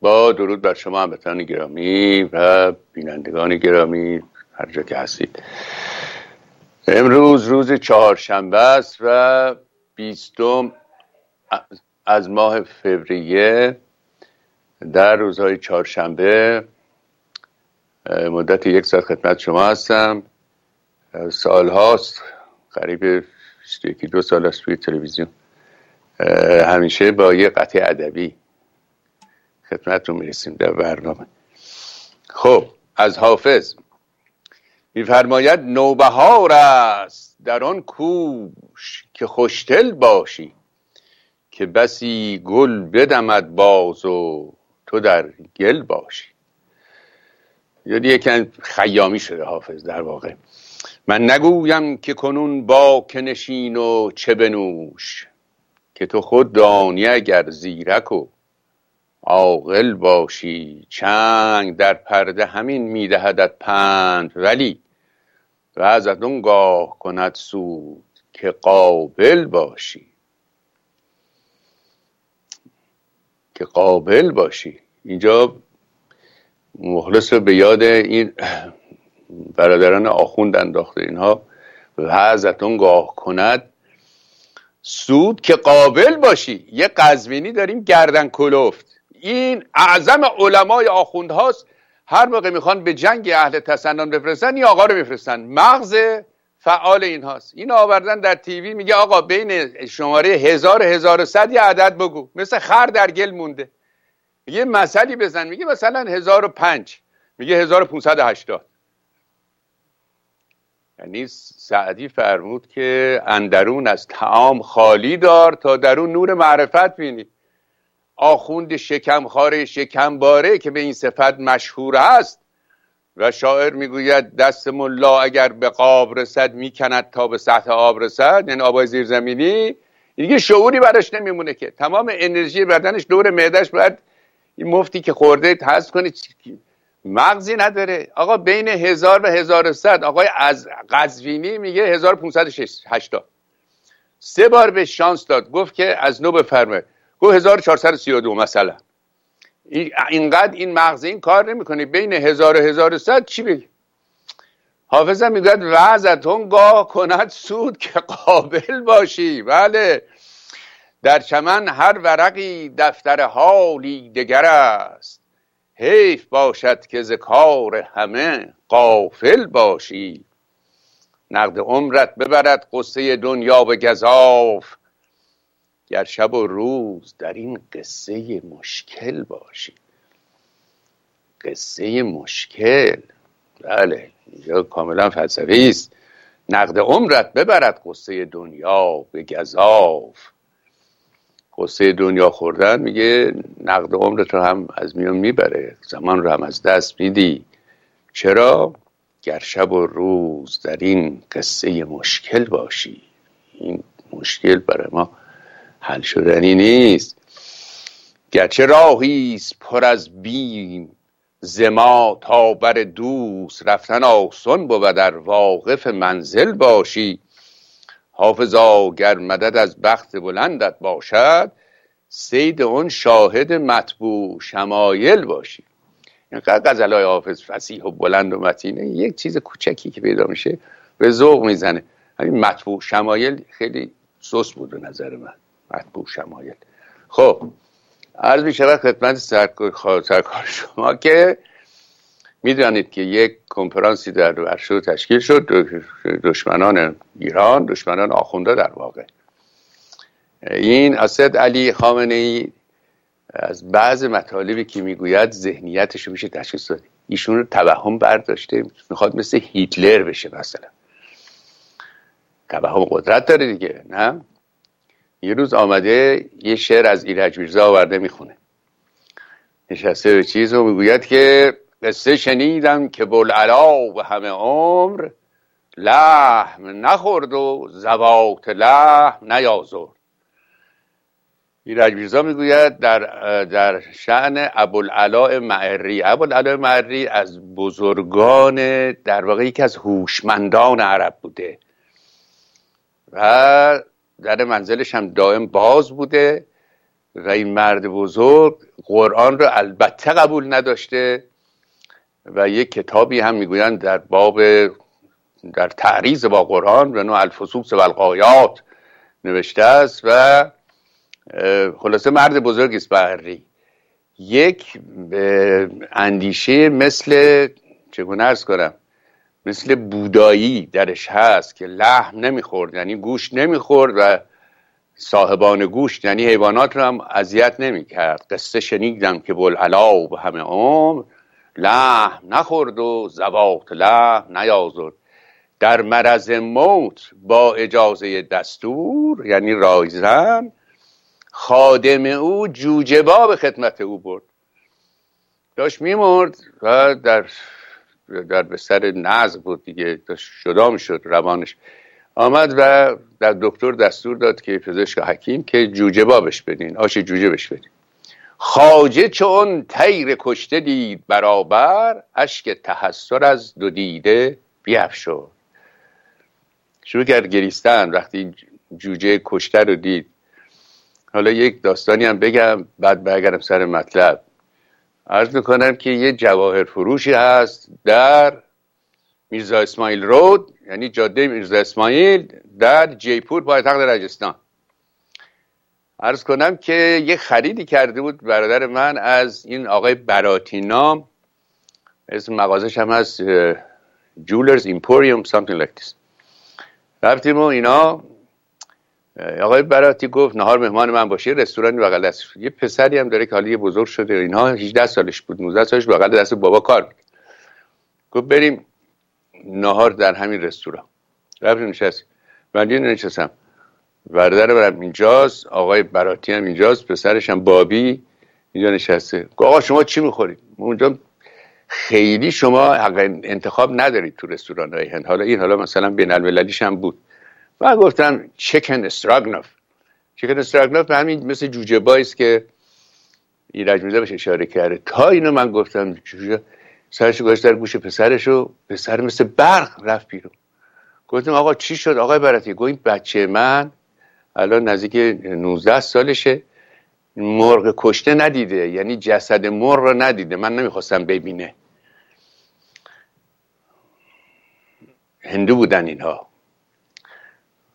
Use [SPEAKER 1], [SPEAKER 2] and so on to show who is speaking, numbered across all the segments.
[SPEAKER 1] با درود بر شما هموطنان گرامی و بینندگان گرامی هر جا که هستید. امروز روز چهارشنبه است و بیستم از ماه فوریه در روزهای چهارشنبه مدت یک ساعت خدمت شما هستم. سال هاست قریب یکی دو سال است توی تلویزیون. همیشه با یه قطعه ادبی خدمتتون می‌رسیم در برنامه. خب از حافظ میفرماید نوبهار است در آن کوش که خوشتل باشی که بسی گل بدمد باز و تو در گل باشی. یعنی یکن خیامی شده حافظ در واقع. من نگویم که کنون با کنشین و چه بنوش که تو خود دانی اگر زیرک و عاقل باشی. چنگ در پرده همین میدهدت پند. ولی و از اون گاه کند سود که قابل باشی. که قابل باشی. اینجا مخلص به یاد این برادران آخوند انداخته اینها. وعظتون گاه کند سود که قابل باشی. یه قزوینی داریم گردن کلفت. این اعظم علمای آخوند هاست هر موقع می‌خوان به جنگ اهل تسنن بفرستن این آقا رو میفرستن. مغز فعال این هاست این آوردن در تیوی میگه آقا بین شماره هزار هزار صد یه عدد بگو. مثل خر در گل مونده. یه مثلی بزن. میگه مثلا هزار و پنج. میگه هزار و پونسد هشتاد. یعنی سعدی فرمود که اندرون از تعام خالی دار تا درون نور معرفت بینی. آخوند شکمخواره شکمباره که به این صفت مشهور است. و شاعر می‌گوید دست ملا اگر به قاب رسد می‌کند تا به سطح آب رسد. یعنی آبای زیرزمینی. دیگه شعوری براش نمیمونه که. تمام انرژی بدنش دور معدش باید این مفتی که خورده هست کنی مغزی نداره. آقا بین هزار و هزار صد. آقای از قزوینی میگه 1580 سه بار به شانس داد. گفت که از نو بفرمه گفت 1432 مثلا. اینقدر این مغز این کار نمی‌کنه. بین هزار و هزار صد چی بگی حافظم می‌گوید وعظتون گاه کند سود که قابل باشی. بله. در چمن هر ورقی دفتر حالی دگر است. حیف باشد که ز کار همه قافل باشی. نقد عمرت ببرد قصه دنیا به گذاف گر شب و روز در این قصه مشکل باشی. قصه مشکل. بله اینجا کاملا فلسفی است نقد عمرت ببرد قصه دنیا به گذاف قصه دنیا خوردن میگه نقد عمرت رو هم از میان می‌بره. زمان رو هم از دست میدی. چرا؟ گر شب و روز در این قصه مشکل باشی. این مشکل برای ما حل شدنی نیست. گرچه راهیست پر از بیم زما تا بر دوست رفتن آسان بود در واقف منزل باشی. حافظا گر مدد از بخت بلندت باشد سید اون شاهد مطبوع شمایل باشی. اینقدر غزل های حافظ فسیح و بلند و متینه یک چیز کوچکی که پیدا میشه به ذوق می‌زنه. همین مطبوع شمایل خیلی سوس بود به نظر من. مطبوع شمایل. خب عرض می شود خدمت سرکار شما که می‌دانید که یک کنفرانسی در ورشو تشکیل شد. دشمنان ایران دشمنان آخونده در واقع. این اسد علی خامنه ای از بعض مطالبی که می‌گوید ذهنیتش میشه تشخیص داد. ایشون رو توهم برداشته. می‌خواد مثل هیتلر بشه مثلا. توهم قدرت داره دیگه نه؟ یه روز آمده یه شعر از ایرج میرزا آورده می‌خونه. نشسته به چیز و می‌گوید که قصه شنیدم که بلعلا و همه عمر لحم نخورد و زبات لحم نیازرد. ایرج میرزا می‌گوید در در شعن ابوالعلا معری ابوالعلا معری از بزرگان در واقع یکی از هوشمندان عرب بوده و در منزلش هم دائم باز بوده و این مرد بزرگ قرآن رو البته قبول نداشته و یک کتابی هم می‌گویند در باب در تعریض با قرآن و نوع الفسوس و القایات نوشته است و خلاصه مرد بزرگی است بحری یک اندیشه مثل چگونه ارز کنم؟ مثل بودایی درش هست که لحم نمی‌خورد یعنی گوش نمی‌خورد و صاحبان گوشت یعنی حیوانات رو هم اذیت نمی‌کرد. قصه شنیدم که بلعلا به همه عمر لحم نخورد و زباط لحم نیازرد. در مرض موت با اجازه دستور یعنی رایزن خادم او جوجه به خدمت او برد. داشت میمرد و در در بستر نزد بود دیگه داشت شدام شد روانش. آمد و در دکتر دستور داد که پزشک حکیم که جوجه بابش بدین. آش جوجه بش بدین. خاجه چون تیر کشته دید برابر اشک تحسر از دو دیده بیف شد شروع کرد گریستن. وقتی جوجه کشته رو دید حالا یک داستانی هم بگم بعد برگردم سر مطلب. عرض می‌کنم که یه جواهر فروشی هست در میرزا اسماعیل رود یعنی جاده میرزا اسماعیل در جیپور پایتخت رجستان. عرض کنم که یه خریدی کرده بود برادر من از این آقای براتی نام اسم مغازش هم هست جولرز ایمپوریوم like this. رفتیم و اینا آقای براتی گفت نهار مهمان من باشه رستورانی بغل دست یه پسری هم داره که حالا یه بزرگ شده. اینها 18 سالش بود 19 سالش بغل دست بابا کار می‌کرد. گفت بریم نهار در همین رستوران. رفتیم نشست من نشستم. برادر برم اینجاست آقای براتی هم اینجاست پسرش هم بابی اینجا نشسته. آقا شما چی می‌خورید؟ اونجا خیلی شما انتخاب ندارید تو رستوران های هند. حالا این حالا مثلا بین المللیش هم بود. و گفتم چکن استراگناف چکن استراگناف به همین مثل جوجه بایست که ایرج میده بهش اشاره کرده. تا اینو من گفتم جوجه سرش گوش در گوش پسرش و پسر مثل برق رفت بیرون. گفتم آقا چی شد؟ آقای براتی گو این بچه من الان نزدیک 19 سالشه مرغ کشته ندیده یعنی جسد مرغ رو ندیده. من نمی‌خواستم ببینه. هندو بودن اینها.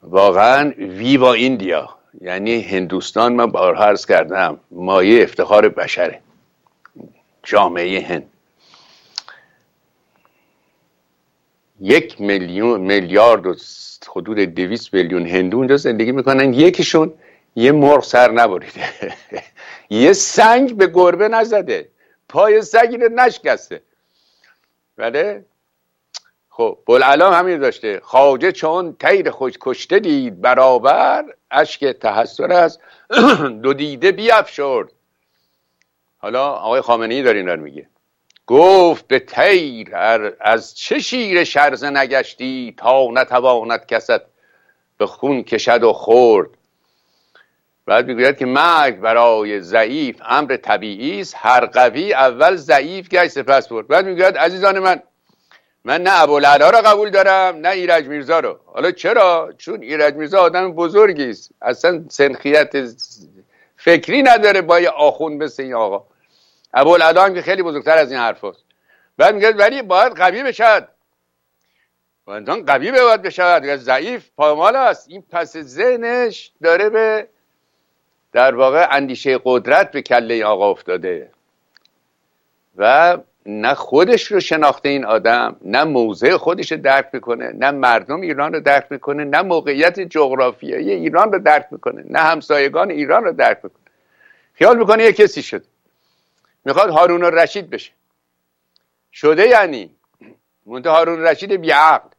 [SPEAKER 1] واقعا ویوا ایندیا یعنی هندوستان من بارها عرض کردم مایه افتخار بشره. جامعه هند. یک میلیون میلیارد و حدود دویست میلیون هندو اونجا زندگی می‌کنن. یکیشون یه مرغ سر نبریده. یه سنگ به گربه نزده. پای سنگ اینو نشکسته. بله؟ خب بلعلام همین داشته. خواجه چون تیر خوش کشته دید برابر اشک تحسر از دو دیده بیافشرد. حالا آقای خامنه ای داره رو میگه. گفت به طیر از چه شیر شرزه نگشتی تا نتواند کست به خون کشد و خورد. بعد می‌گوید که مرگ برای ضعیف امر طبیعی است. هر قوی اول ضعیف گشت سپس مرد. بعد می‌گوید عزیزان من من نه ابوالعلا رو قبول دارم نه ایرج میرزا رو. حالا چرا؟ چون ایرج میرزا آدم بزرگی است. اصلا سنخیت فکری نداره با یه آخون مثل این آقا. ابوالعلا هم که خیلی بزرگتر از این حرف هست. بعد میگه ولی باید قوی بشد انسان قوی باید بشود. ضعیف پامال است. این پس ذهنش داره به در واقع اندیشه قدرت به کله آقا افتاده. و نه خودش رو شناخته این آدم نه موضع خودش رو درک می‌کنه نه مردم ایران رو درک می‌کنه نه موقعیت جغرافیایی ایران رو درک می‌کنه نه همسایگان ایران رو درک می‌کنه. خیال می‌کنه یه کسی شد؟ می‌خواد هارون رشید بشه. شده یعنی. منتها هارون رشید بیعقل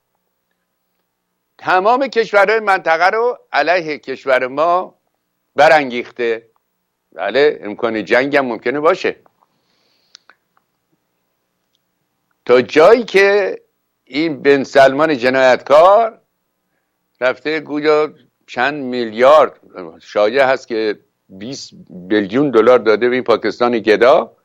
[SPEAKER 1] تمام کشورهای منطقه رو علیه کشور ما برانگیخته. بله امکان جنگ هم ممکنه باشه. تا جایی که این بن سلمان جنایتکار رفته گویا چند میلیارد شایع هست که 20 بیلیون دلار داده به این پاکستان گدا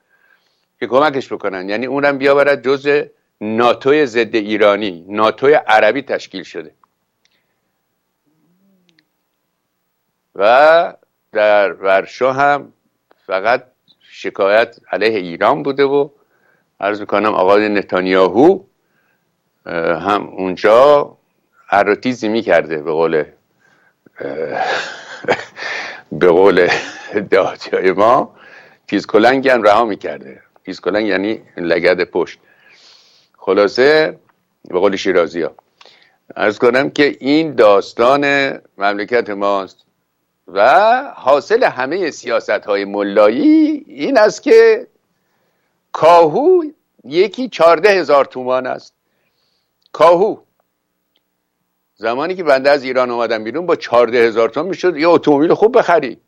[SPEAKER 1] که کمکش بکنن. یعنی اونم بیاورد جز ناتوی ضد ایرانی ناتوی عربی تشکیل شده. و در ورشو هم فقط شکایت علیه ایران بوده و عرض می‌کنم آقای نتانیاهو هم اونجا اراتیزی می‌کرده به قول به قول دهاتی ما. تیز کلنگ هم رها می‌کرده. تیز کلنگ یعنی لگد پشت. خلاصه به قول شیرازی ها ارز کنم که این داستان مملکت ماست و حاصل همه سیاست های ملایی این است که کاهو یکی چارده هزار تومان است. کاهو. زمانی که بنده از ایران اومدم بیرون با چارده هزار تومان می‌شد یه اتومبیل خوب بخری.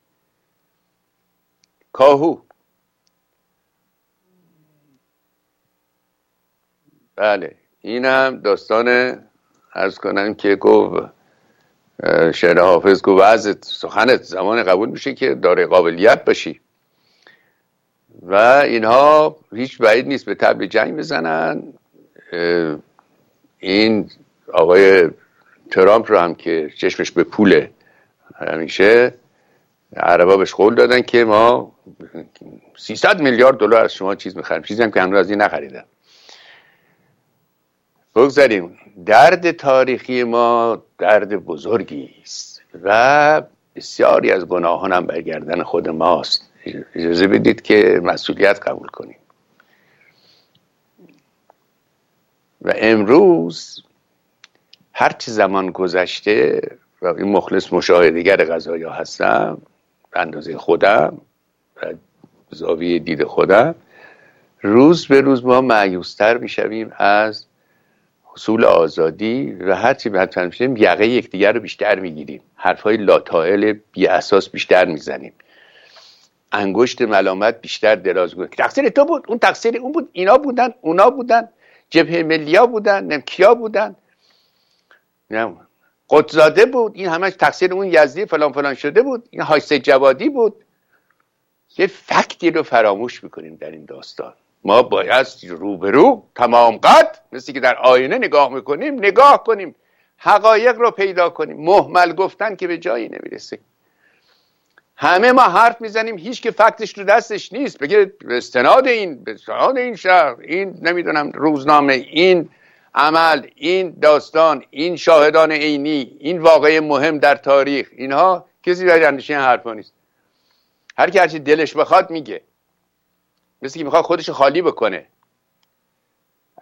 [SPEAKER 1] کاهو. بله. این هم داستان ارز کنم که گفت شعر حافظ گفت وعظت سخنت زمان قبول میشه که داره قابلیت باشی. و اینها هیچ بعید نیست به تبل جنگ بزنن. این آقای ترامپ رو هم که چشمش به پوله همیشه عربا بهش قول دادن که ما 300 میلیارد دلار از شما چیز می‌خریم. چیزی هم که هنوز از این نخریدن. بگذاریم. درد تاریخی ما درد بزرگی است و بسیاری از گناهان هم برگردن خود ماست. اجازه بدید که مسئولیت قبول کنیم. و امروز هرچی زمان گذشته و این مخلص مشاهدگر غذایا هستم به اندازه خودم و زاویه دید خودم روز به روز ما معیوستر می‌شویم از حصول آزادی و هرچی به میشیم یقه یکدیگر رو بیشتر می‌گیریم. حرفهای لاتائل بی اساس بیشتر می‌زنیم. انگشت ملامت بیشتر دراز کنیم تقصیر تو بود اون تقصیر اون بود. اینا بودن اونا بودن. جبهه ملیا بودن نم کیا بودن. نم قدزاده بود. این همش تقصیر اون یزدی فلان فلان شده بود. این هایسته جوادی بود. یه فکتی رو فراموش می‌کنیم در این داستان. ما باید روبرو تمام قد مثل که در آینه نگاه می‌کنیم نگاه کنیم. حقایق رو پیدا کنیم. محمل گفتن که به جایی نمی‌رسه. همه ما حرف می‌زنیم هیچ که فکتش رو دستش نیست. بگه به استناد این به استناد این شهر این نمی‌دونم روزنامه این عمل این داستان این شاهدان عینی این واقعه مهم در تاریخ. اینها کسی باید اندیشه این حرفا نیست. هر کی هرچی دلش بخواد میگه. مثل که می‌خواد خودش خالی بکنه.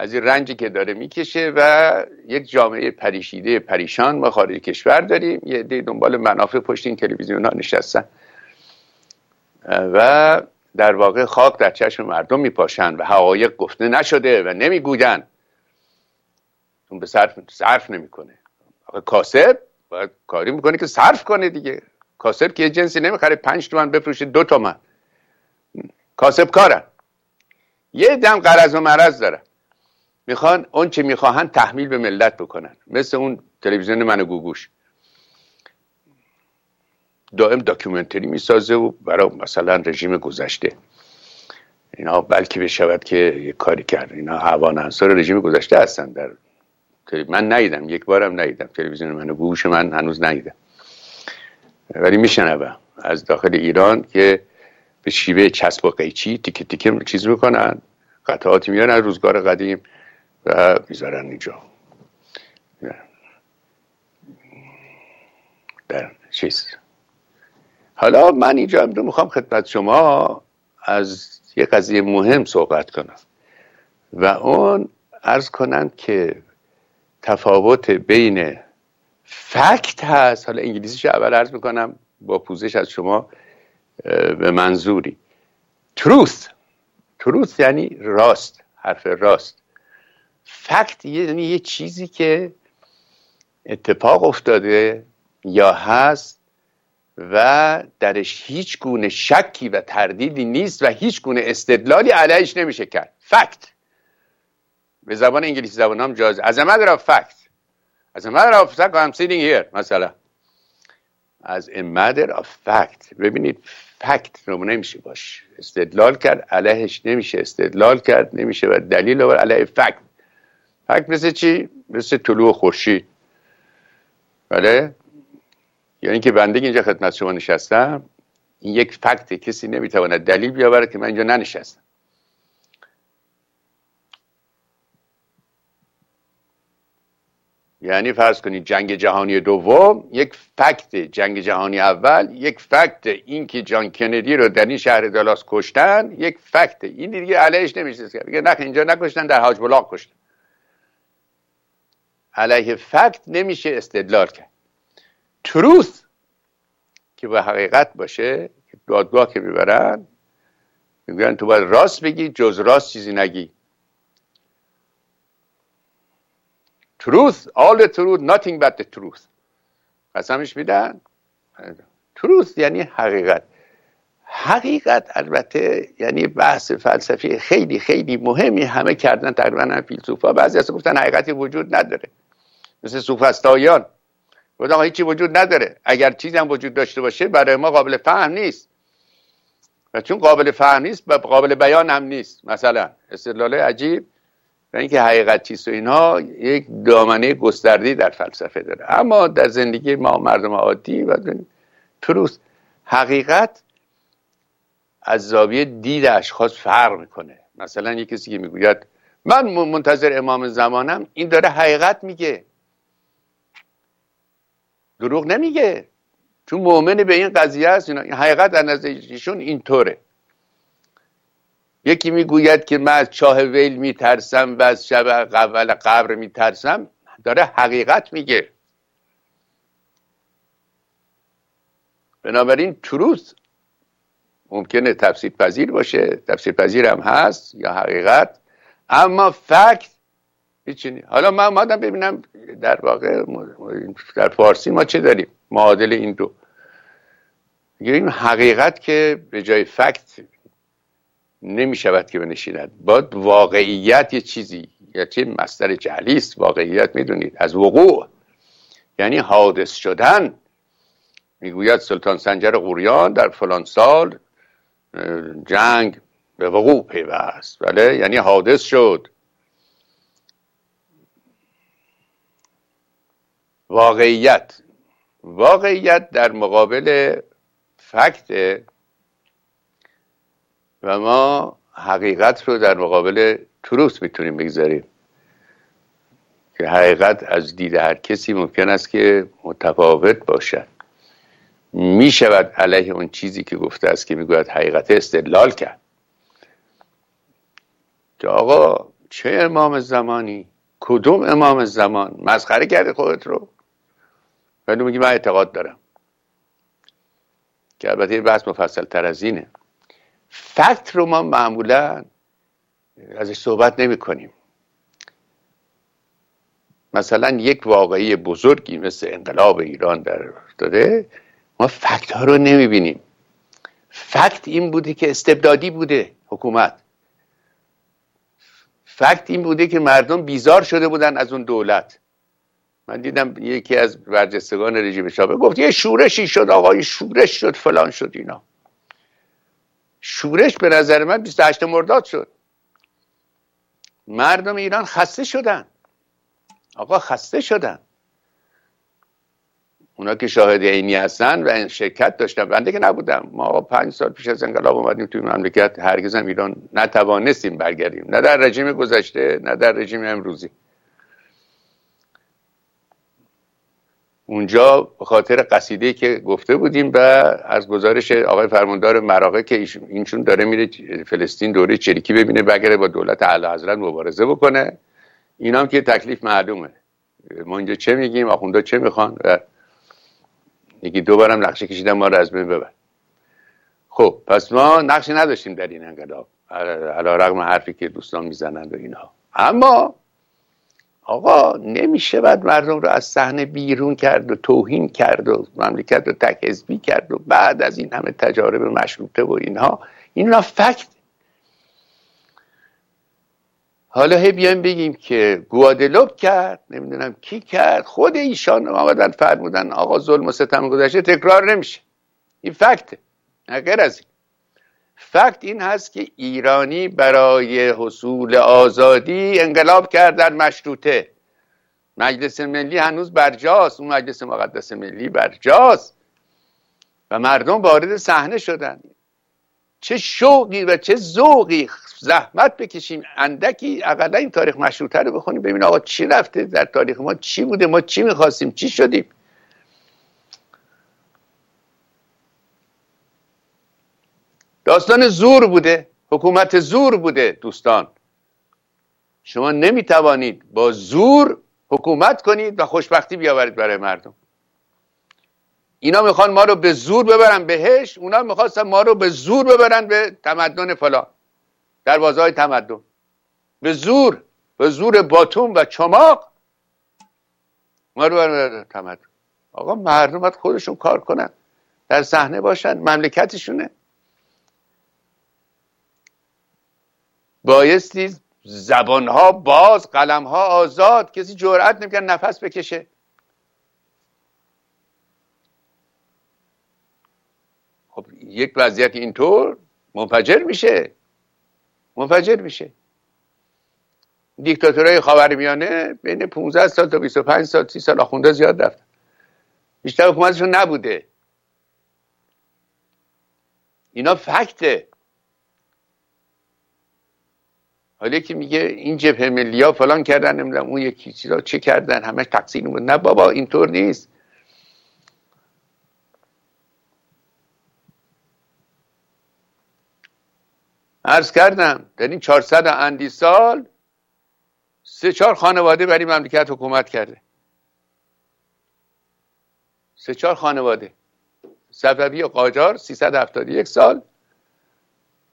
[SPEAKER 1] از این رنجی که داره می‌کشه و یک جامعه پریشیده پریشان ما خارج کشور داریم. یه دی دنبال منافع پشت این تلویزیون ها نشستن. و در واقع خاک در چشم مردم میپاشن و حقایق گفته نشده و نمی‌گوین اون به صرف, صرف نمی‌کنه. کاسب باید کاری می‌کنه که صرف کنه دیگه. کاسب که یه جنسی نمی‌خره پنج تومن بفروشه دو تومن. کاسب کارن. یه دم قرض و مرض دارن می‌خوان اون چه می‌خواهن تحمیل به ملت بکنن. مثل اون تلویزیون من گوگوش. دائم داکیومنتری می‌سازه و برای مثلا رژیم گذشته. اینا بلکه بشود که یک کاری کرد. اینا عوان انصار رژیم گذشته هستن در من ندیدم. یک بارم ندیدم. تلویزیون من گوش من هنوز ندیدم. ولی میشنوم از داخل ایران که به شیوه چسب و قیچی تیکه تیکه چیز می‌کنن. قطعاتی میارن روزگار قدیم و می‌ذارن اینجا. در چیز. حالا من اینجا امرو می‌خوام خدمت شما از یه قضیه مهم صحبت کنم. و اون ارز کنم که تفاوت بین فکت هست. حالا انگلیسیش اول ارز می‌کنم با پوزش از شما به منظوری. Truth. Truth یعنی راست حرف راست. فکت یعنی یه چیزی که اتفاق افتاده یا هست و درش هیچ گونه شکی و تردیدی نیست و هیچ گونه استدلالی علیهش نمیشه کرد. فکت. به زبان انگلیسی زبان هم جاز. از a matter of fact. I'm sitting here مثلا. از matter of fact. ببینید فکت رو نمیشه باش. استدلال کرد علیهش نمیشه استدلال کرد نمیشه و دلیل آور علیه فکت. فکت مثل چی؟ مثل طلوع خورشید. بله؟ یعنی که بنده اینجا خدمت شما نشستم این یک فکت کسی نمی‌تواند دلیل بیاورد که من اینجا ننشستم. یعنی فرض کنید جنگ جهانی دوم یک فکت جنگ جهانی اول یک فکت این که جان کندی رو در این شهر دالاس کشتن یک فکت. این دیگه علیهش نمیشه. دیگه نه اینجا نکشتن در حاج بلاغ کشتن. علیه فکت نمیشه استدلال کرد. تروث که به حقیقت باشه دادگاه که می‌برن میگن تو باید راست بگی جز راست چیزی نگی. truth all the truth nothing but the truth. قسمش میدن؟ truth یعنی حقیقت. حقیقت البته یعنی بحث فلسفی خیلی خیلی مهمی همه کردن تقریبا فیلسوفا بعضی از گفتن حقیقتی وجود نداره. مثل سوفستایان. گفتن هیچی وجود نداره. اگر چیزی هم وجود داشته باشه برای ما قابل فهم نیست. و چون قابل فهم نیست قابل بیان هم نیست. مثلا استدلال عجیب و اینکه حقیقت چیست و اینها یک دامنه گستردی در فلسفه داره. اما در زندگی ما مردم عادی و تروس حقیقت از زاویه دید اشخاص فرق می‌کنه. مثلا یک کسی که می‌گوید من منتظر امام زمانم این داره حقیقت میگه. دروغ نمیگه. چون مؤمن به این قضیه است این حقیقت در نظر ایشون اینطوره. یکی می‌گوید که من از چاه ویل میترسم و از شب اول قبر میترسم داره حقیقت میگه. بنابراین تروث ممکنه تفسیر پذیر باشه. تفسیر پذیر هم هست یا حقیقت. اما فکت هیچی حالا من مادم ببینم در واقع در فارسی ما چه داریم؟ معادل این دو. این حقیقت که به جای فکت نمی شود که بنشیند. باید واقعیت یه چیزی یا چه مصدر جعلی است. واقعیت می‌دونید. از وقوع. یعنی حادث شدن. می‌گوید سلطان سنجر قوریان در فلان سال جنگ به وقوع پیوست. بله؟ یعنی حادث شد. واقعیت. واقعیت در مقابل فکت و ما حقیقت رو در مقابل تروس می‌تونیم بگذاریم. که حقیقت از دید هر کسی ممکن است که متفاوت باشد. می شود علیه اون چیزی که گفته است که می‌گوید حقیقت استدلال کرد. که آقا چه امام زمانی؟ کدوم امام زمان؟ مسخره کرده خودت رو؟ ولی میگی من اعتقاد دارم. که البته این بحث مفصل تر از اینه. فکت رو ما معمولا ازش صحبت نمی کنیم مثلا یک واقعی بزرگی مثل انقلاب ایران در داده ما فکت ها رو نمی بینیم فکت این بوده که استبدادی بوده حکومت. فکت این بوده که مردم بیزار شده بودن از اون دولت. من دیدم یکی از برجستگان رژیم شابه گفت یه شورشی شد آقای شورش شد فلان شد اینا. شورش به نظر من 28 مرداد شد. مردم ایران خسته شدن. آقا خسته شدن. اونا که شاهد عینی هستن و شرکت داشتن. بنده که نبودم. ما آقا پنج سال پیش از انقلاب اومدیم توی مملکت. هرگز هم ایران نتوانستیم برگردیم. نه در رژیم گذشته نه در رژیم امروزی. اونجا به خاطر قصیده که گفته بودیم و از گزارش آقای فرماندار مراقه که اینشون داره میره فلسطین دوره چریکی ببینه بگره با دولت اعلی حضرت مبارزه بکنه. اینا هم که تکلیف معلومه. ما اینجا چه میگیم؟ آخوندا چه می‌خوان؟ و یکی دو بارم نقشه کشیدن ما رو از بین ببر. خب پس ما نقشی نداشتیم در این انقلاب. علا رقم حرفی که دوستان می‌زنند و اینها. اما آقا نمیشه بعد مردم رو از صحنه بیرون کرد و توهین کرد و مملکت رو تک حزبی کرد و بعد از این همه تجارب مشروطه و اینها. اینا فکت. حالا هی بیایم بگیم که گوادلوب کرد نمی‌دونم کی کرد. خود ایشان آمدن فرمودن آقا ظلم و ستم گذشته تکرار نمیشه. این فکته. غیر از این. فکت این هست که ایرانی برای حصول آزادی انقلاب کرد در مشروطه. مجلس ملی هنوز برجاست. اون مجلس مقدس ملی برجاست. و مردم وارد صحنه شدن. چه شوقی و چه ذوقی. زحمت بکشیم. اندکی اقلا این تاریخ مشروطه رو بخونیم. ببین آقا چی رفته؟ در تاریخ ما چی بوده؟ ما چی می‌خواستیم؟ چی شدیم؟ داستان زور بوده. حکومت زور بوده دوستان. شما نمی‌توانید با زور حکومت کنید و خوشبختی بیاورید برای مردم. اینا می‌خوان ما رو به زور ببرن بهش اونا می‌خواستن ما رو به زور ببرن به تمدن فلان. دروازه های تمدن. به زور به زور باتوم و چماق ما رو ببرن تمدن. آقا مردم خودشون کار کنن. در صحنه باشن مملکتشونه. بایستی زبانها باز قلمها آزاد. کسی جرأت نمی‌کنه نفس بکشه. خب یک وضعیت اینطور منفجر میشه. منفجر میشه. دیکتاتورهای خاورمیانه بین 15 سال تا 25 سال 30 سال آخونده زیاد رفتن. بیشتر حکومتشون نبوده. اینا فکته. حالا که میگه این جبهه ملی فلان کردن نمی‌دونم اون یکی چیزا چه کردن همش تقصیر بود. نه بابا اینطور نیست. عرض کردم در این 400 اندی سال سه چهار خانواده برای مملکت حکومت کرده. سه چهار خانواده. صفوی و قاجار 371 سال.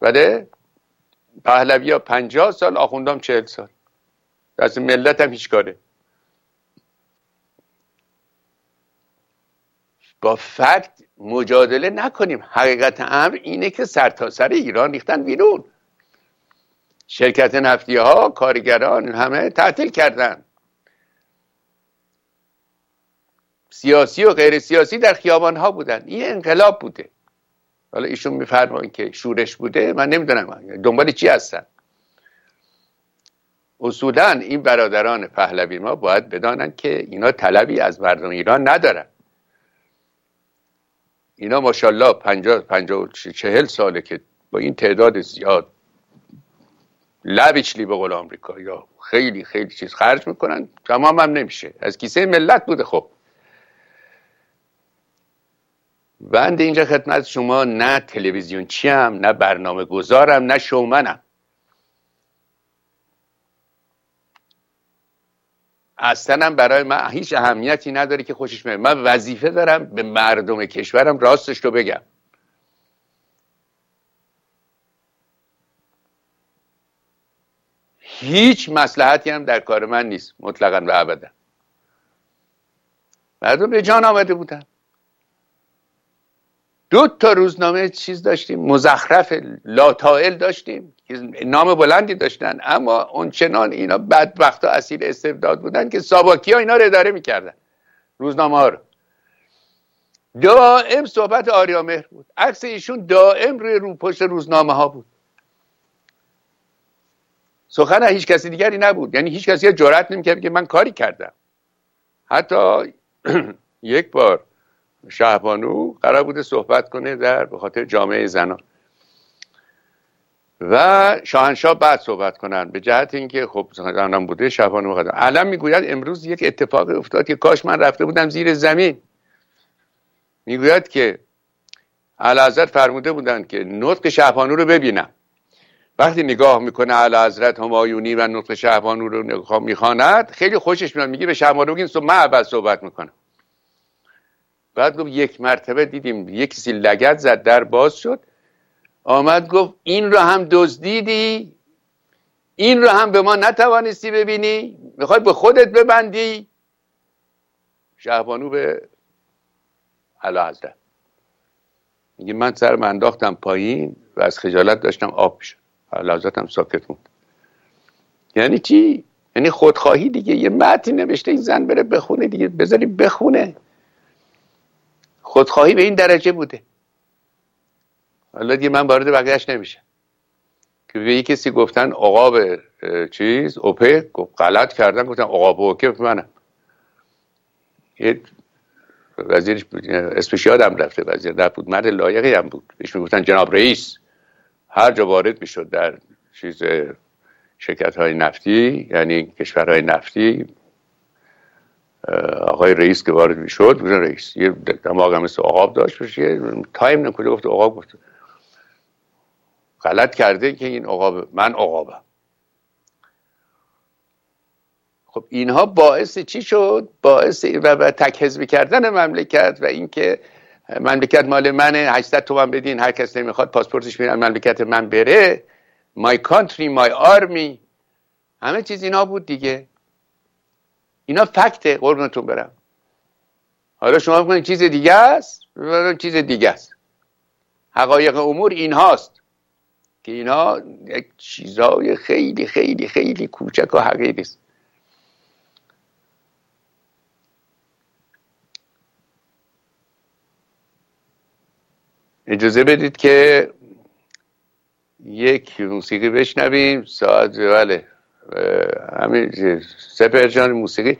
[SPEAKER 1] بله؟ پهلوی ها 50 سال آخوندام 40 سال. دست ملت هم هیچ کاره. با فکت مجادله نکنیم. حقیقت امر اینه که سرتاسر سر ایران ریختن بیرون. شرکت نفتی ها کارگران همه تعطیل کردن. سیاسی و غیر سیاسی در خیابان ها بودن. این انقلاب بوده. حالا ایشون میفرمایید که شورش بوده من نمی‌دونم دنبال چی هستن. اصولا این برادران پهلوی ما باید بدانند که اینا طلبی از مردم ایران ندارن. اینا ماشاءالله پنجاه پنجاه چهل ساله که با این تعداد زیاد لبیچلی به قول آمریکا یا خیلی خیلی چیز خرج می‌کنن تمام هم نمیشه. از کیسه ملت بوده خب. بنده اینجا خدمت شما نه تلویزیون چیم نه برنامه گذارم نه شومنم. اصلا برای من هیچ اهمیتی نداره که خوشش میاد. من وظیفه دارم به مردم کشورم راستش رو بگم. هیچ مسلحتی هم در کار من نیست مطلقا و ابدا. مردم به جان آمده بودن. دو تا روزنامه چیز داشتیم مزخرف لاتائل داشتیم نام بلندی داشتن اما اونچنان اینا بدبخت و اسیر استبداد بودن که ساباکی ها اینا رو اداره می‌کردن روزنامه ها رو. دائم صحبت آریامهر بود. عکس ایشون دائم روی رو پشت روزنامه ها بود. سخن هیچ کسی دیگری نبود. یعنی هیچ کسی جرأت نمی‌کرد که من کاری کردم. حتی یک بار شهبانو قرار بوده صحبت کنه در به خاطر جامعه زنان. و شاهنشاه بعد صحبت کنن. به جهت اینکه خب زنان بوده شهبانو قدم علم می‌گوید امروز یک اتفاق افتاد که کاش من رفته بودم زیر زمین. می‌گوید که اعلی فرموده بودند که نطق شهبانو رو ببینم. وقتی نگاه می‌کنه اعلی حضرت همایونی و نطق شهبانو رو می‌خواند خیلی خوشش میاد. میگه به شهبانو بگین من اول صحبت می‌کنم. بعد گفت یک مرتبه دیدیم یک کسی لگت زد در باز شد. آمد گفت این رو هم دزدیدی؟ این رو هم به ما نتوانستی ببینی؟ می‌خوای به خودت ببندی؟ شهبانو به علا حضرت. میگه من سرم انداختم پایین و از خجالت داشتم آب شد علا حضرت هم ساکت موند. یعنی چی؟ یعنی خودخواهی دیگه. یه متنی نوشته این زن بره بخونه دیگه. بذاری بخونه. خودخواهی به این درجه بوده. حالا دیگه من وارد بقیهش نمیشم. که به کسی گفتن به چیز اوپک غلط کردن گفتن به اوکپ منم. یه وزیرش اسمش یادم رفته وزیر نبود مرد لایقی هم بود. بهش می‌گفتن جناب رئیس. هر جا وارد می‌شد در چیز شرکت های نفتی یعنی کشورهای نفتی آقای رئیس که وارد می‌شد بودن رئیس یه دماغ هم مثل آقاب داشت باشه تایم نکوده گفت آقاب گفت. غلط کرده که این عقاب من عقابم. خب اینها باعث چی شد؟ باعث و, و تک حزبی کردن مملکت و اینکه مملکت مال منه 800 تومن بدین هر کس نمی‌خواد پاسپورتش میرن مملکت من بره. مای کانتری مای آرمی همه چیز اینا بود دیگه. اینا فکته قربونتون برم. حالا شما بکنید چیز دیگه است؟ چیز دیگه است. حقایق امور این هاست که اینا یک چیزای خیلی خیلی خیلی کوچک و حقیقی است. اجازه بدید که یک موسیقی بشنویم. ساعت بله. همین سپر موسیقی.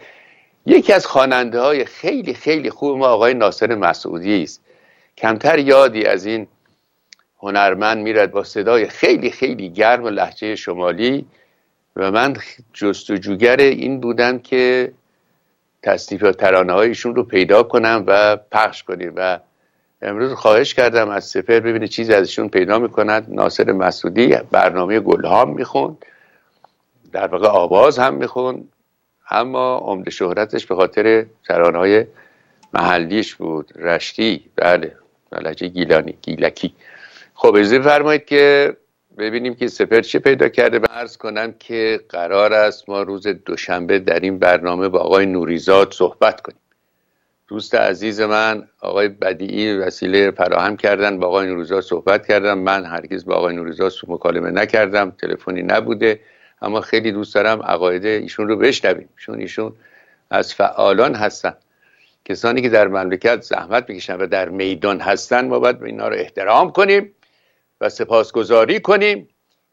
[SPEAKER 1] یکی از خواننده های خیلی خیلی خوب ما آقای ناصر مسعودی است. کمتر یادی از این هنرمند میرد با صدای خیلی خیلی گرم و لحجه شمالی و من جستجوگر این بودم که تصنیف و ترانه هایشون رو پیدا کنم و پخش کنیم و امروز خواهش کردم از سپر ببینه چیزی ازشون پیدا می‌کنند ناصر مسعودی برنامه گلهام می‌خوند. در واقع آواز هم می‌خوند اما عمده شهرتش به خاطر ترانه های محلیش بود رشتی. بله بلجه گیلانی گیلکی. خب اجازه فرمایید که ببینیم که سپر چه پیدا کرده و عرض کنم که قرار است ما روز دوشنبه در این برنامه با آقای نوریزاد صحبت کنیم. دوست عزیز من آقای بدیعی وسیله فراهم کردن با آقای نوریزاد صحبت کردم. من هرگز با آقای نوریزاد مکالمه نکردم تلفنی نبوده. اما خیلی دوست دارم عقاید ایشون رو بشنویم. چون ایشون از فعالان هستن. کسانی که در مملکت زحمت می‌کشن و در میدان هستن ما باید اینا رو احترام کنیم و سپاسگزاری کنیم.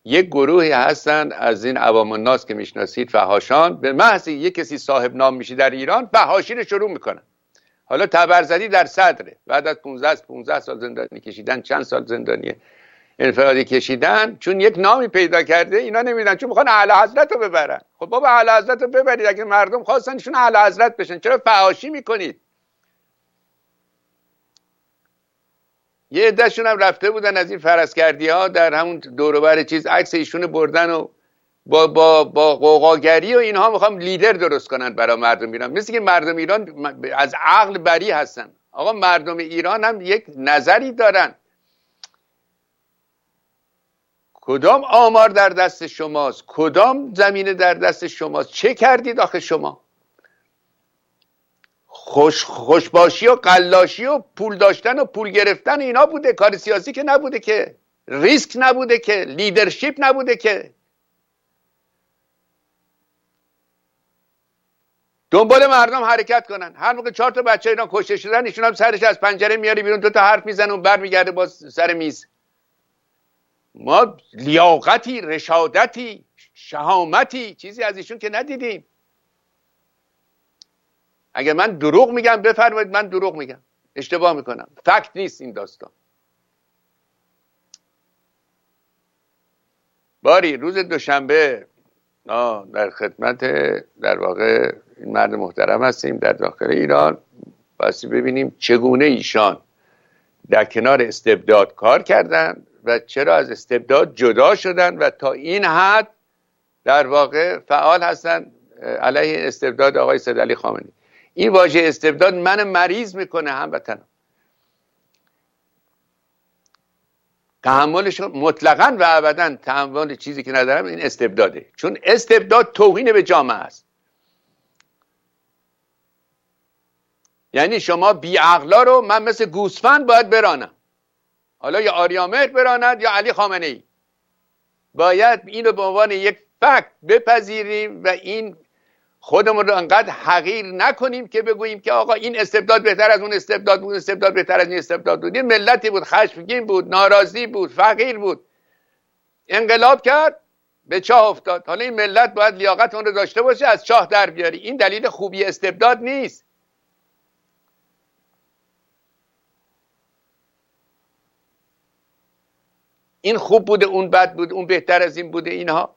[SPEAKER 1] یک گروهی هستند از این عوام الناس که می‌شناسید فهاشان به محض یک کسی صاحب نام میشه در ایران فهاشی رو شروع می‌کنن. حالا تبرزدی در صدره. بعد از 15 15 سال زندانی کشیدن چند سال زندانی انفرادی کشیدن چون یک نامی پیدا کرده اینا نمیدن چون می‌خوان اعلی حضرت رو ببرن. خب بابا اعلی حضرت رو ببرید اگه مردم خواستن ایشون اعلی حضرت بشن. چرا فهاشی می‌کنید؟ یه عدهشون هم رفته بودن از این فرسکردی ها در همون دوروبر چیز عکس ایشون بردن و با با با قوقاگری و اینها می‌خوام لیدر درست کنن برای مردم ایران. مثل که مردم ایران از عقل بری هستن. آقا مردم ایران هم یک نظری دارن. کدام آمار در دست شماست؟ کدام زمینه در دست شماست؟ چه کردید آخه شما؟ خوش خوشباشی و قلاشی و پول داشتن و پول گرفتن اینا بوده. کار سیاسی که نبوده که. ریسک نبوده که. لیدرشپ نبوده که. دنبال مردم حرکت کنن. هر موقع چهار تا بچه اینا کشته شدن ایشون هم سرش از پنجره میاری بیرون دو تا حرف می‌زنه و برمیگرده با سر میز. ما لیاقتی رشادتی شهامتی چیزی از ایشون که ندیدیم. اگر من دروغ میگم بفرمایید من دروغ میگم. اشتباه می‌کنم. فکت نیست این داستان. باری روز دوشنبه در خدمت در واقع این مرد محترم هستیم در داخل ایران. بسی ببینیم چگونه ایشان در کنار استبداد کار کردن. و چرا از استبداد جدا شدن و تا این حد در واقع فعال هستن علیه استبداد آقای سید علی خامنه‌ای. این واژه استبداد من مریض می‌کنه هموطنم تحملش مطلقا و ابدا تحمل چیزی که ندارم این استبداده. چون استبداد توهین به جامعه است. یعنی شما بی رو من مثل گوسفند باید برانم. حالا یا آریامهر براند یا علی خامنه ای باید اینو به عنوان یک فکت بپذیریم و این خودمون رو انقدر حقیر نکنیم که بگوییم که آقا این استبداد بهتر از اون استبداد بود استبداد بهتر از این استبداد بود. این ملتی بود خشمگین بود ناراضی بود فقیر بود. انقلاب کرد به چاه افتاد. حالا این ملت باید لیاقت اون رو داشته باشه از چاه در بیاری. این دلیل خوبی استبداد نیست. این خوب بوده اون بد بوده اون بهتر از این بوده اینها.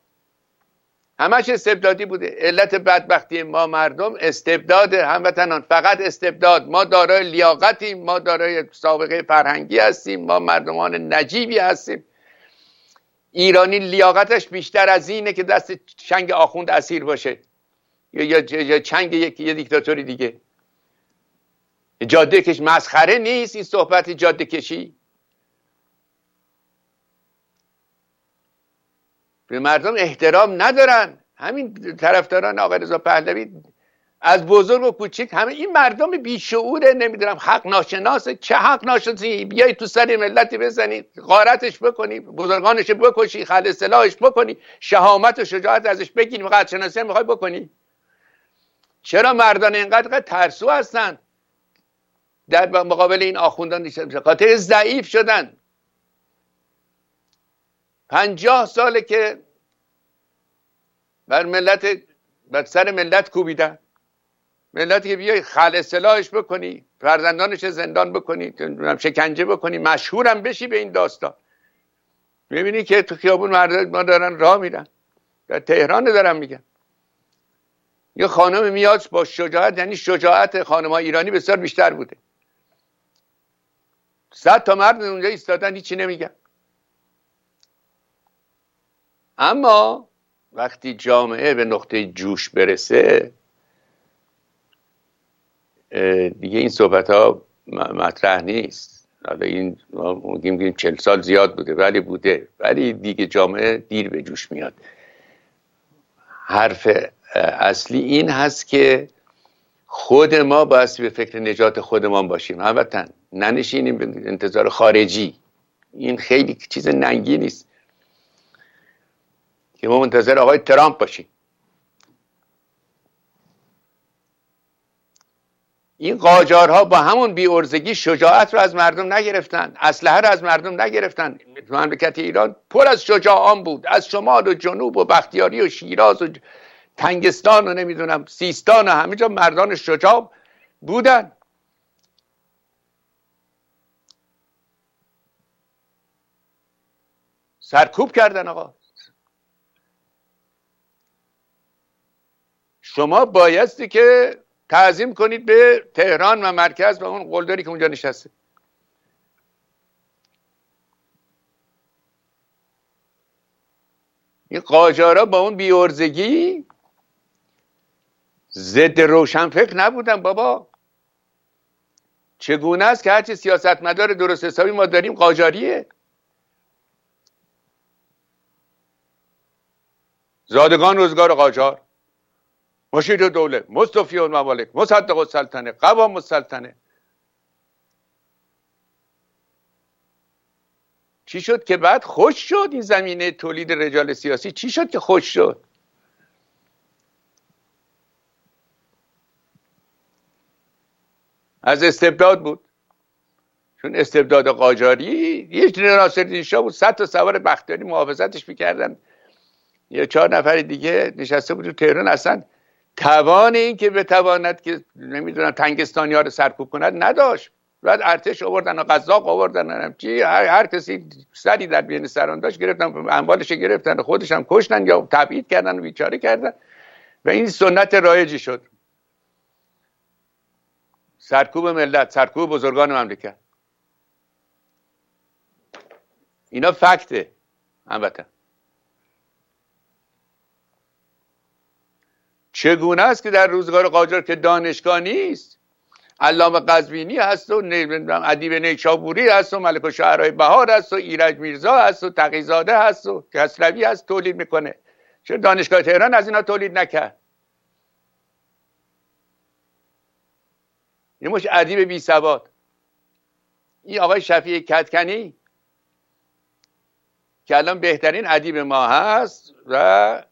[SPEAKER 1] همش استبدادی بوده. علت بدبختی ما مردم استبداد هموطنان. فقط استبداد. ما دارای لیاقتیم ما دارای سابقه فرهنگی هستیم ما مردمان نجیبی هستیم. ایرانی لیاقتش بیشتر از اینه که دست چنگ آخوند اسیر باشه. یا یا چنگ یک یه دیکتاتوری دیگه. جاده کش مسخره نیست این صحبت جاده کشی. به مردم احترام ندارن. همین طرفداران آقای رضا پهلوی از بزرگ و کوچیک همه این مردم بیشعوره نمی‌دونم حق ناشناسه. چه حق ناشناسی؟ بیای تو سر ملتی بزنی غارتش بکنی بزرگانش بکشی خل سلاحش بکنی شهامت و شجاعت ازش بگیری قدر شناسی می‌خوای بکنی. چرا مردان اینقدر ترسو هستن؟ در مقابل این آخوندان خاطر ضعیف شدن. پنجاه ساله که بر ملت بر سر ملت کوبیدن ملتی که بیای خل سلاحش بکنی فرزندانش زندان بکنی شکنجه بکنی مشهورم بشی به این داستان. می‌بینی که تو خیابون مردم ما دارن راه میرن. در تهران دارم میگن. یه خانم میاد با شجاعت یعنی شجاعت خانم ایرانی بسیار بیشتر بوده. صد تا مرد اونجا ایستادن هیچی نمیگن. اما وقتی جامعه به نقطه جوش برسه دیگه این صحبت ها مطرح نیست. حالا این میگیم چل سال زیاد بوده ولی بوده. ولی دیگه جامعه دیر به جوش میاد. حرف اصلی این هست که خود ما باید به فکر نجات خودمان باشیم. البته ننشینیم به انتظار خارجی. این خیلی چیز ننگی نیست. که ما منتظر آقای ترامپ باشیم. این قاجارها با همون بیورزگی شجاعت رو از مردم نگرفتن اسلحه رو از مردم نگرفتن. مملکت ایران پر از شجاعان بود از شمال و جنوب و بختیاری و شیراز و تنگستان و نمی‌دونم سیستان و همه جا مردان شجاع بودن. سرکوب کردن آقا. شما بایستی که تعظیم کنید به تهران و مرکز و اون قلدری که اونجا نشسته. این قاجارا با اون بیورزگی ضد روشنفکر نبودن بابا. چگونه است که هرچی سیاستمدار درست حسابی ما داریم قاجاریه. زادگان روزگار قاجار. مشیر دوله مصطفی ممالک مصدق السلطنه قوام السلطنه. چی شد که بعد خوش شد این زمینه تولید رجال سیاسی؟ چی شد که خوش شد؟ از استبداد بود. چون استبداد قاجاری یه ناصرالدین شاه بود صد تا سوار بختیاری محافظتش می‌کردن. یا چهار نفر دیگه نشسته بود تو تهران اصلا توان این که بتواند که نمی‌دونم تنگستانی ها رو سرکوب کند نداشت. بعد ارتش آوردن و قزاق آوردن چی هر, هر کسی سری در بین سران داشت گرفتن اموالش گرفتن خودش هم کشتن یا تبعید کردن و بیچاره کردن. و این سنت رایجی شد. سرکوب ملت سرکوب بزرگان مملکت. اینا فکته البته. چگونه است که در روزگار قاجار که دانشگاه نیست؟ علامه قزوینی هست و ادیب نیشابوری هست و ملک و شعرهای بهار هست و ایرج میرزا هست و تقیزاده هست و کسروی هست تولید می‌کنه. چرا دانشگاه تهران از اینا تولید نکرد. یه مش ادیب بی سواد. این آقای شفیع کتکنی که الان بهترین ادیب ما هست و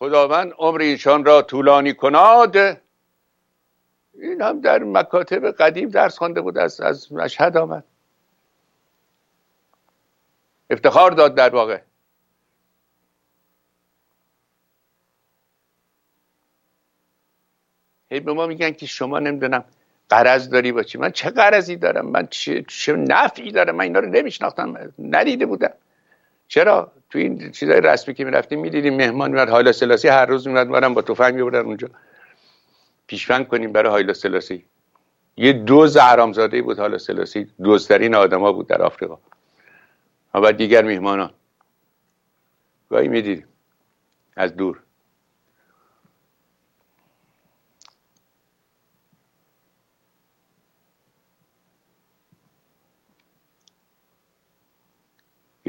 [SPEAKER 1] خداوند عمر ایشان را طولانی کناد. این هم در مکاتب قدیم درس خوانده بود از, از مشهد آمد. افتخار داد در واقع. هی به ما میگن که شما نمی‌دونم قرض داری با چی؟ من چه قرضی دارم؟ من چه, چه نفعی دارم؟ من اینا رو نمیشناختم ندیده بودم. چرا؟ تو این چیزای رسمی که می‌رفتیم می‌دیدیم مهمان میاد هایلا سلاسی هر روز میاد مارم با تفنگ میبردن اونجا. پیشفنگ کنیم برای هایلا سلاسی. یه دوز حرامزاده بود حالا سلاسی دوزترین آدما بود در آفریقا. و دیگر میهمانان گاهی می‌دیدیم. از دور.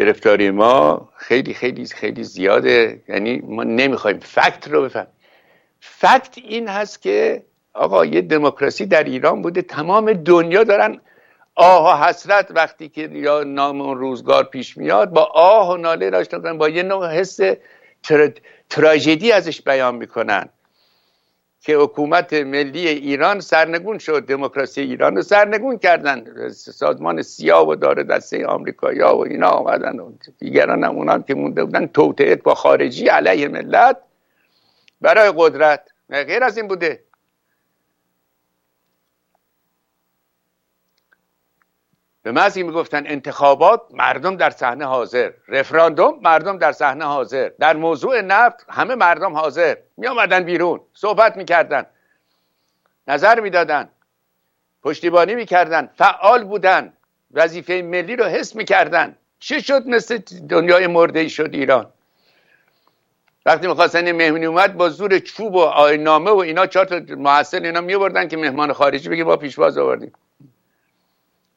[SPEAKER 1] گرفتاری ما خیلی خیلی خیلی زیاده. یعنی ما نمی‌خوایم فکت رو بفهم فکت این هست که آقا یه دموکراسی در ایران بوده تمام دنیا دارن آه و حسرت وقتی که یا نام اون روزگار پیش میاد با آه و ناله داشتن با یه نوع حس تراژدی ازش بیان می‌کنن. که حکومت ملی ایران سرنگون شد دموکراسی ایران رو سرنگون کردن. سازمان سیا و داره دسته آمریکایا و اینا آمدن و دیگران هم اونان که مونده بودن توطعه با خارجی علیه ملت برای قدرت. غیر از این بوده. به محض می‌گفتن انتخابات مردم در صحنه حاضر. رفراندوم مردم در صحنه حاضر. در موضوع نفت همه مردم حاضر. می آمدن بیرون صحبت می‌کردن. نظر می‌دادن. پشتیبانی می‌کردن. فعال بودن. وظیفه ملی رو حس می‌کردن. چه شد مثل دنیای مرده شد ایران؟ وقتی می‌خواستن مهمونی اومد با زور چوب و آینامه و اینا چهار تا محصل اینا میبردن که مهمان خارجی بگه با پیشواز آوردیم.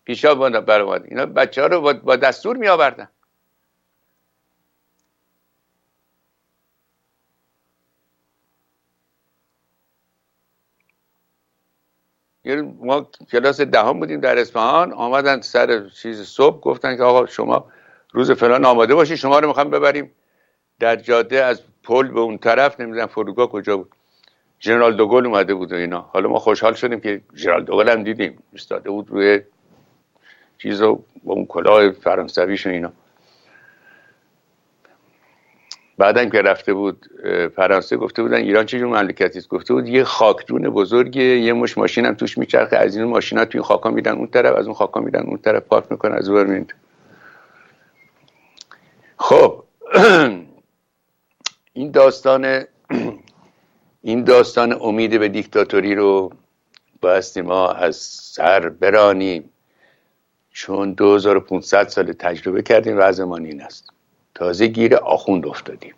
[SPEAKER 1] پیشا بر اومد اینا بچه ها رو با دستور می آوردن ما کلاس دهم بودیم در اصفهان. آمدن سر چیز صبح گفتن که آقا شما روز فلان آماده باشید شما رو می‌خوام ببریم در جاده. از پل به اون طرف نمی‌دونم فرودگاه کجا بود. ژنرال دوگل اومده بود و اینا. حالا ما خوشحال شدیم که ژنرال دوگل هم دیدیم. استاده بود روی چیز رو با اون کلاه فرانسویش و اینا. بعدا که رفته بود فرانسه گفته بودن ایران چه جور مملکتی است؟ گفته بود یه خاکدون بزرگی یه مش ماشین هم توش میچرخه از این ماشینا توی این خاکا میدن اون طرف از اون خاکا میدن اون طرف پارک می‌کنن از اون میند خب این داستان این داستان امید به دیکتاتوری رو بایستی ما از سر برانیم. چون 2500 سال تجربه کردیم وضعمان این است. تازه گیر آخوند افتادیم.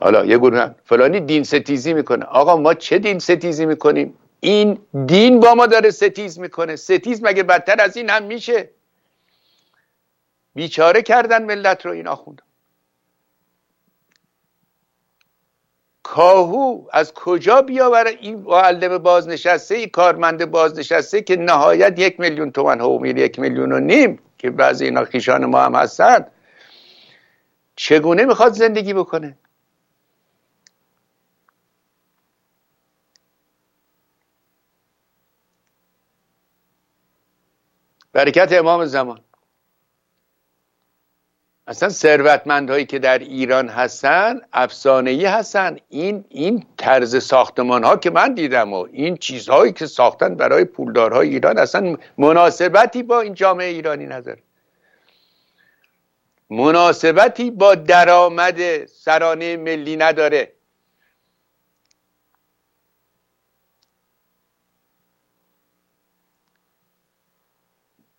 [SPEAKER 1] حالا یه گروه فلانی دین ستیزی می‌کنه. آقا ما چه دین ستیزی می‌کنیم؟ این دین با ما داره ستیز می‌کنه. ستیز مگه بدتر از این هم میشه؟ بیچاره کردن ملت رو این آخوند. کاهو از کجا بیاوره این معلم بازنشسته ای کارمند بازنشسته که نهایت یک میلیون تومن میره یک میلیون و نیم که بعضی اینا خیشان ما هم هستن. چگونه می‌خواد زندگی بکنه؟ برکت امام زمان. اصلا ثروتمندهایی که در ایران هستن افسانه ای هستن. این این طرز ساختمان ها که من دیدم و این چیزهایی که ساختن برای پولدارهای ایران اصلا مناسبتی با این جامعه ایرانی نداره. مناسبتی با درآمد سرانه ملی نداره.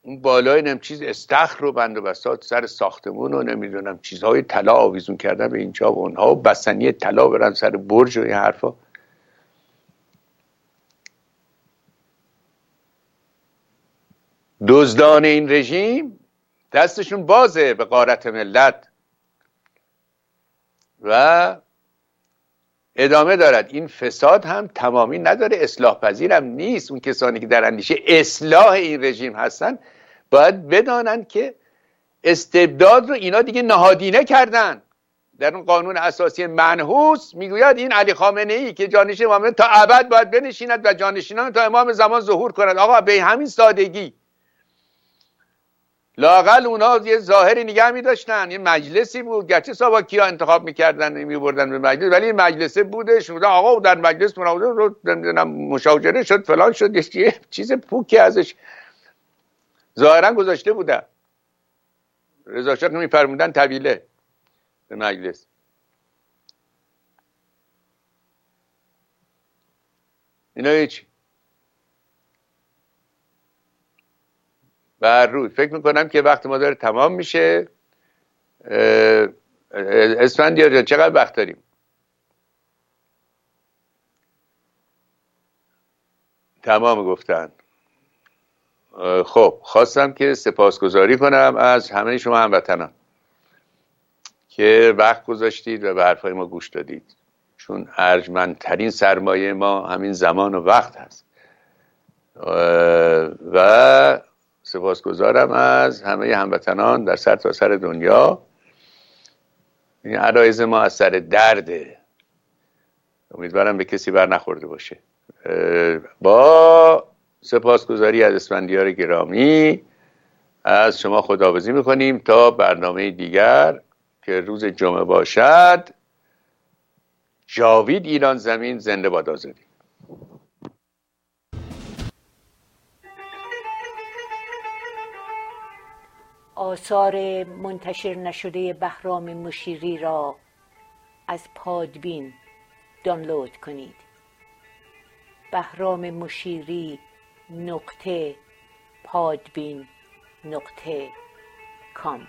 [SPEAKER 1] اون بالای نم چیز استخر رو بند و بسات سر ساختمون رو نمی‌دونم چیزهای طلا آویزون کردن به اینجا و اونها و بسنی طلا برن سر برج و این حرفا. دزدان این رژیم دستشون بازه به قارت ملت. و ادامه دارد. این فساد هم تمامی نداره اصلاح پذیر نیست. اون کسانی که در اندیشه اصلاح این رژیم هستن باید بدانند که استبداد رو اینا دیگه نهادینه کردن. در اون قانون اساسی منحوس می‌گوید این علی خامنه ای که جانشین امام تا ابد باید بنشیند و جانشینان تا امام زمان ظهور کند آقا به همین سادگی. لاقل اونا یه ظاهری نگه می داشتن یه مجلسی بود. گرچه ساواکیا انتخاب می‌کردن می بردن به مجلس ولی مجلسه بودش. بودن آقا در مجلس رو مشاجره شد فلان شد یه چیز پوکی ازش ظاهرا گذاشته بودن. رضا شاه میفرمودن طویله به مجلس. اینا هیچ بر روی. فکر می‌کنم که وقت ما داره تمام میشه. اسفندیار چقدر وقت داریم؟ تمام گفتن. خب خواستم که سپاسگزاری کنم از همه شما هموطنان که وقت گذاشتید و به حرفای ما گوش دادید. چون ارجمندترین سرمایه ما همین زمان و وقت هست. و سپاسگزارم از همه هموطنان در سرتاسر سر دنیا. این عرایز ما از سر درده امیدوارم به کسی بر نخورده باشه. با سپاسگزاری از اسفندیار گرامی. از شما خداحافظی می‌کنیم تا برنامه دیگر که روز جمعه باشد. جاوید ایران زمین زنده باد آزادی.
[SPEAKER 2] آثار منتشر نشده بهرام مشیری را از Podbean دانلود کنید. بهرام مشیری نقطه. Podbean نقطه com.